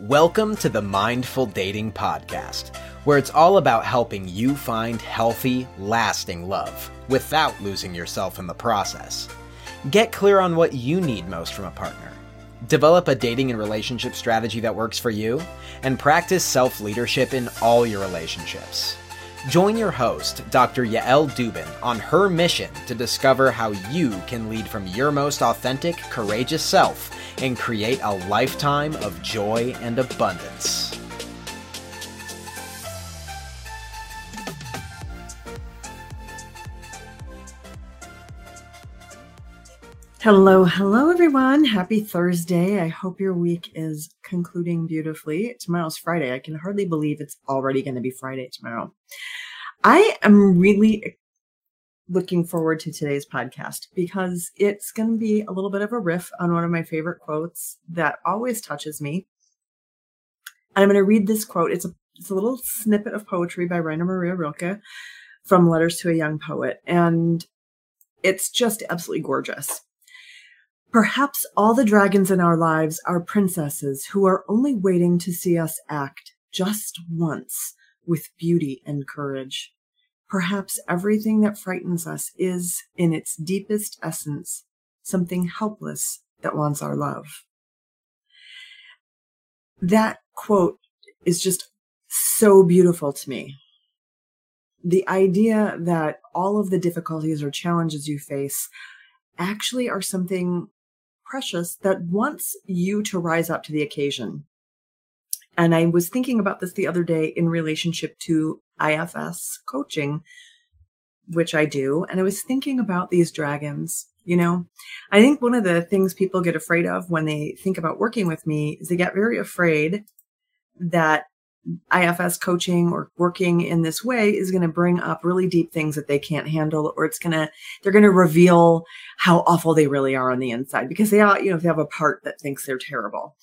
Welcome to the Mindful Dating Podcast, where it's all about helping you find healthy, lasting love without losing yourself in the process. Get clear on what you need most from a partner. Develop a dating and relationship strategy that works for you, and practice self leadership in all your relationships. Join your host, Dr. Yael Dubin, on her mission to discover how you can lead from your most authentic, courageous self and create a lifetime of joy and abundance. Hello, hello, everyone. Happy Thursday. I hope your week is concluding beautifully. Tomorrow's Friday. I can hardly believe it's already going to be Friday tomorrow. I am really looking forward to today's podcast because it's going to be a little bit of a riff on one of my favorite quotes that always touches me. And I'm going to read this quote. It's a, it's a little snippet of poetry by Rainer Maria Rilke from Letters to a Young Poet. And it's just absolutely gorgeous. Perhaps all the dragons in our lives are princesses who are only waiting to see us act just once with beauty and courage. Perhaps everything that frightens us is, in its deepest essence, something helpless that wants our love. That quote is just so beautiful to me. The idea that all of the difficulties or challenges you face actually are something precious that wants you to rise up to the occasion. And I was thinking about this the other day in relationship to IFS coaching, which I do. And I was thinking about these dragons. You know, I think one of the things people get afraid of when they think about working with me is they get very afraid that IFS coaching or working in this way is going to bring up really deep things that they can't handle, or it's going to, they're going to reveal how awful they really are on the inside because they are, you know, they have a part that thinks they're terrible.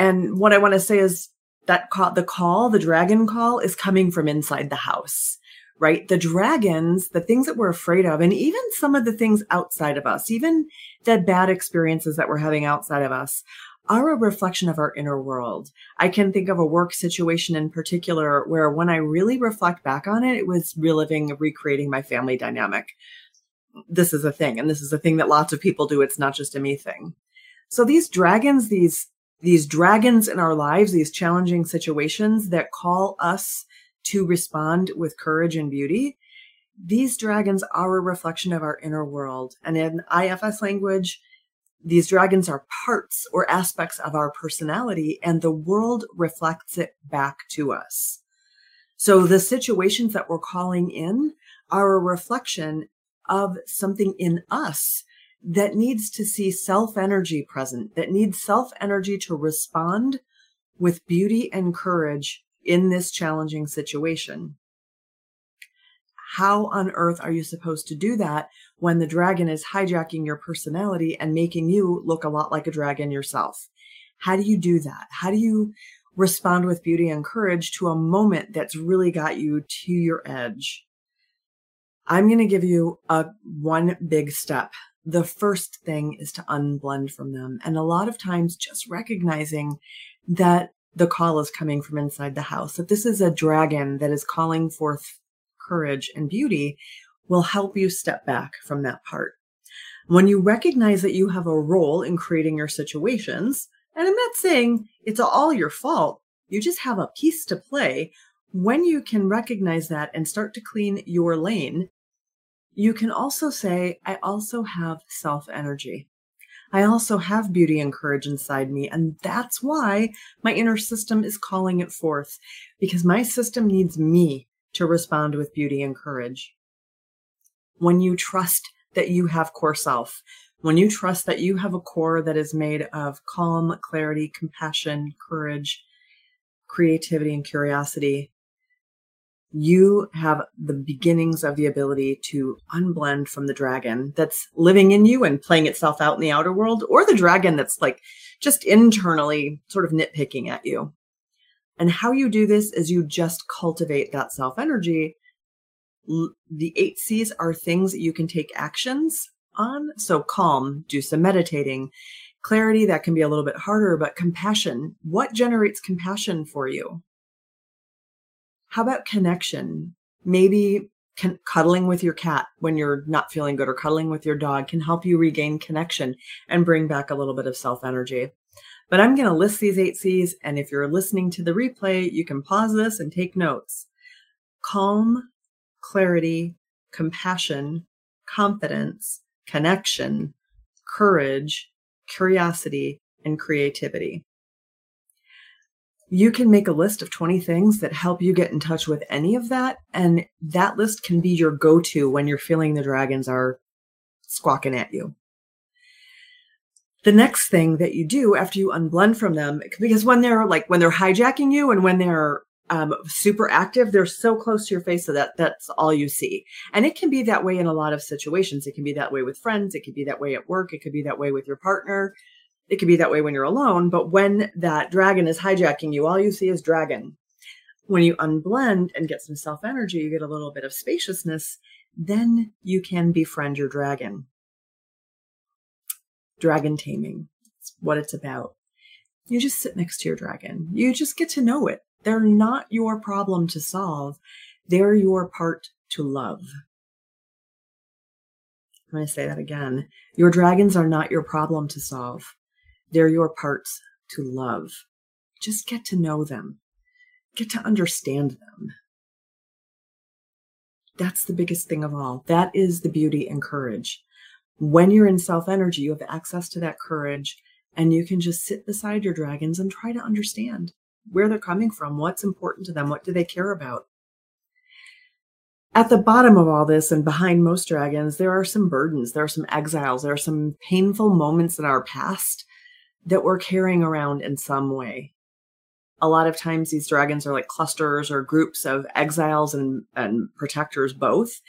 And what I want to say is that the call, the dragon call is coming from inside the house, right? The dragons, the things that we're afraid of, and even some of the things outside of us, even the bad experiences that we're having outside of us are a reflection of our inner world. I can think of a work situation in particular where when I really reflect back on it, it was reliving, recreating my family dynamic. This is a thing, and this is a thing that lots of people do. It's not just a me thing. So these dragons, these these dragons in our lives, these challenging situations that call us to respond with courage and beauty, these dragons are a reflection of our inner world. And in IFS language, these dragons are parts or aspects of our personality, and the world reflects it back to us. So the situations that we're calling in are a reflection of something in us that needs to see self energy present, that needs self energy to respond with beauty and courage in this challenging situation. How on earth are you supposed to do that when the dragon is hijacking your personality and making you look a lot like a dragon yourself? How do you do that? How do you respond with beauty and courage to a moment that's really got you to your edge? I'm going to give you a one big step the first thing is to unblend from them. And a lot of times just recognizing that the call is coming from inside the house, that this is a dragon that is calling forth courage and beauty will help you step back from that part. When you recognize that you have a role in creating your situations, and I'm not saying it's all your fault, you just have a piece to play. When you can recognize that and start to clean your lane, you can also say, I also have self energy. I also have beauty and courage inside me. And that's why my inner system is calling it forth because my system needs me to respond with beauty and courage. When you trust that you have core self, when you trust that you have a core that is made of calm, clarity, compassion, courage, creativity, and curiosity, you have the beginnings of the ability to unblend from the dragon that's living in you and playing itself out in the outer world, or the dragon that's like just internally sort of nitpicking at you. And how you do this is you just cultivate that self energy. The eight C's are things that you can take actions on. So calm, do some meditating, Clarity, that can be a little bit harder, but compassion. What generates compassion for you? How about connection? Maybe can, cuddling with your cat when you're not feeling good or cuddling with your dog can help you regain connection and bring back a little bit of self energy. But I'm going to list these eight C's. And if you're listening to the replay, you can pause this and take notes. Calm, clarity, compassion, confidence, connection, courage, curiosity, and creativity. You can make a list of 20 things that help you get in touch with any of that. And that list can be your go to when you're feeling the dragons are squawking at you. The next thing that you do after you unblend from them, because when they're like, when they're hijacking you and when they're um, super active, they're so close to your face so that that's all you see. And it can be that way in a lot of situations. It can be that way with friends. It can be that way at work. It could be that way with your partner. It could be that way when you're alone. But when that dragon is hijacking you, all you see is dragon. When you unblend and get some self energy, you get a little bit of spaciousness. Then you can befriend your dragon. Dragon taming. It's what it's about. You just sit next to your dragon. You just get to know it they're not your problem to solve. They're your part to love. I'm going to say that again. Your dragons are not your problem to solve. They're your parts to love. Just get to know them. Get to understand them. That's the biggest thing of all. That is the beauty and courage. When you're in self energy, you have access to that courage and you can just sit beside your dragons and try to understand where they're coming from, what's important to them, what do they care about. At the bottom of all this and behind most dragons, there are some burdens, there are some exiles, there are some painful moments in our past that we're carrying around in some way. A lot of times these dragons are like clusters or groups of exiles and, and protectors both.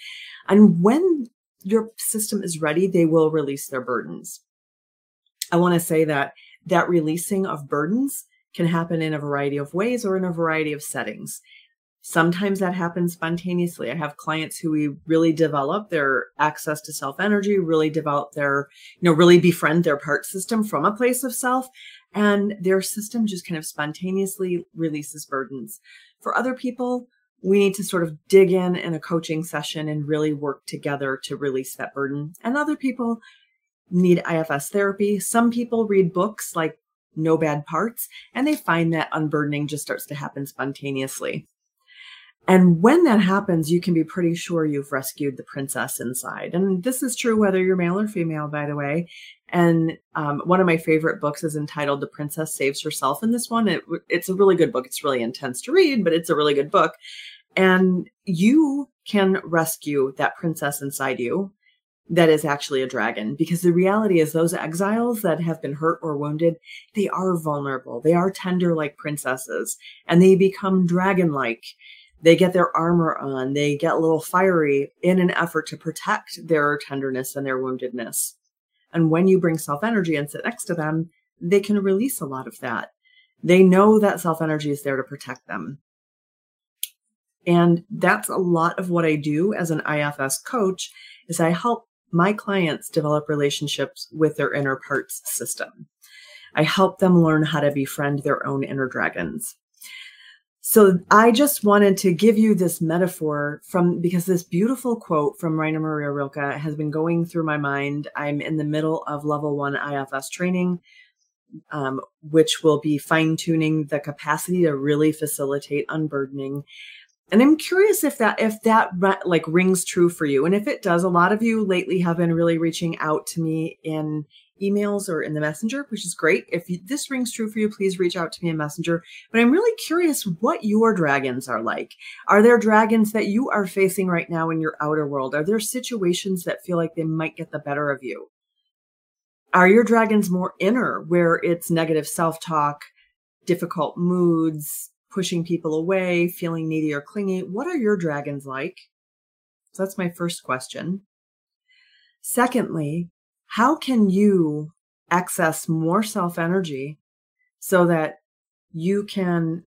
And when your system is ready, they will release their burdens. I want to say that that releasing of burdens can happen in a variety of ways or in a variety of settings. Sometimes that happens spontaneously. I have clients who we really develop their access to self energy, really develop their, you know, really befriend their part system from a place of self, and their system just kind of spontaneously releases burdens. For other people, we need to sort of dig in in a coaching session and really work together to release that burden. And other people need IFS therapy. Some people read books like no bad parts, and they find that unburdening just starts to happen spontaneously. And when that happens, you can be pretty sure you've rescued the princess inside. And this is true whether you're male or female, by the way. And um, one of my favorite books is entitled The Princess Saves Herself. In this one, it, it's a really good book. It's really intense to read, but it's a really good book. And you can rescue that princess inside you that is actually a dragon because the reality is those exiles that have been hurt or wounded they are vulnerable they are tender like princesses and they become dragon like they get their armor on they get a little fiery in an effort to protect their tenderness and their woundedness and when you bring self energy and sit next to them they can release a lot of that they know that self energy is there to protect them and that's a lot of what I do as an IFS coach is I help my clients develop relationships with their inner parts system. I help them learn how to befriend their own inner dragons. So I just wanted to give you this metaphor from because this beautiful quote from Rainer Maria Rilke has been going through my mind. I'm in the middle of level one IFS training, um, which will be fine tuning the capacity to really facilitate unburdening and i'm curious if that if that like rings true for you and if it does a lot of you lately have been really reaching out to me in emails or in the messenger which is great if you, this rings true for you please reach out to me in messenger but i'm really curious what your dragons are like are there dragons that you are facing right now in your outer world are there situations that feel like they might get the better of you are your dragons more inner where it's negative self-talk difficult moods pushing people away, feeling needy or clingy. What are your dragons like? So that's my first question. Secondly, how can you access more self energy so that you can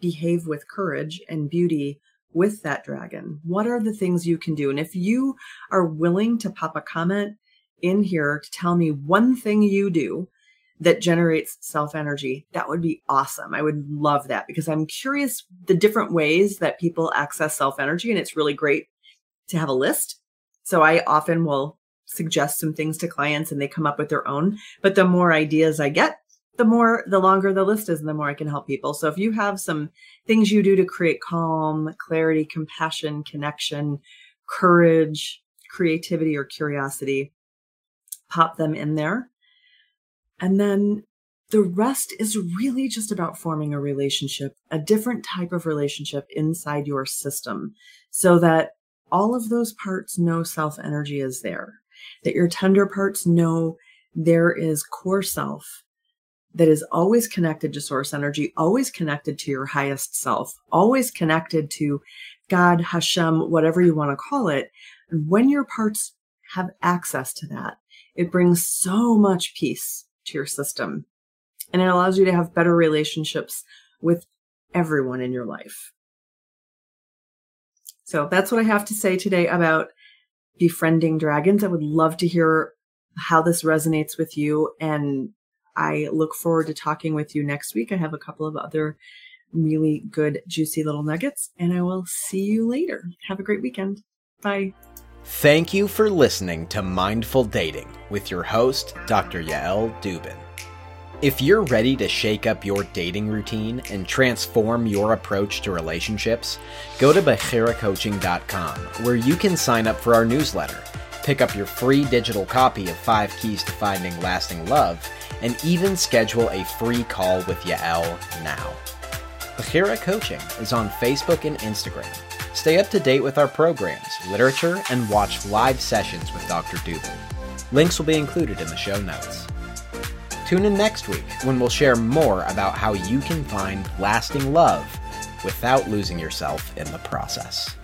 behave with courage and beauty with that dragon? What are the things you can do? And if you are willing to pop a comment in here to tell me one thing you do that generates self energy, that would be awesome. I would love that because I'm curious the different ways that people access self energy. And it's really great to have a list. So I often will suggest some things to clients and they come up with their own. But the more ideas I get, the more, the longer the list is and the more I can help people. So if you have some things you do to create calm, clarity, compassion, connection, courage, creativity, or curiosity, pop them in there and then the rest is really just about forming a relationship, a different type of relationship inside your system so that all of those parts know self energy is there, that your tender parts know there is core self that is always connected to source energy, always connected to your highest self, always connected to God, Hashem, whatever you want to call it. And when your parts have access to that, it brings so much peace to your system. And it allows you to have better relationships with everyone in your life. So that's what I have to say today about befriending dragons. I would love to hear how this resonates with you. And I look forward to talking with you next week. I have a couple of other really good, juicy little nuggets, and I will see you later. Have a great weekend. Bye. Thank you for listening to Mindful Dating with your host, Dr. Yael Dubin. If you're ready to shake up your dating routine and transform your approach to relationships, go to BechiraCoaching.com where you can sign up for our newsletter, pick up your free digital copy of 5 Keys to Finding Lasting Love, and even schedule a free call with Yael now. Bechira Coaching is on Facebook and Instagram Stay up to date with our programs, literature, and watch live sessions with Dr. Dubin. Links will be included in the show notes. Tune in next week when we'll share more about how you can find lasting love without losing yourself in the process.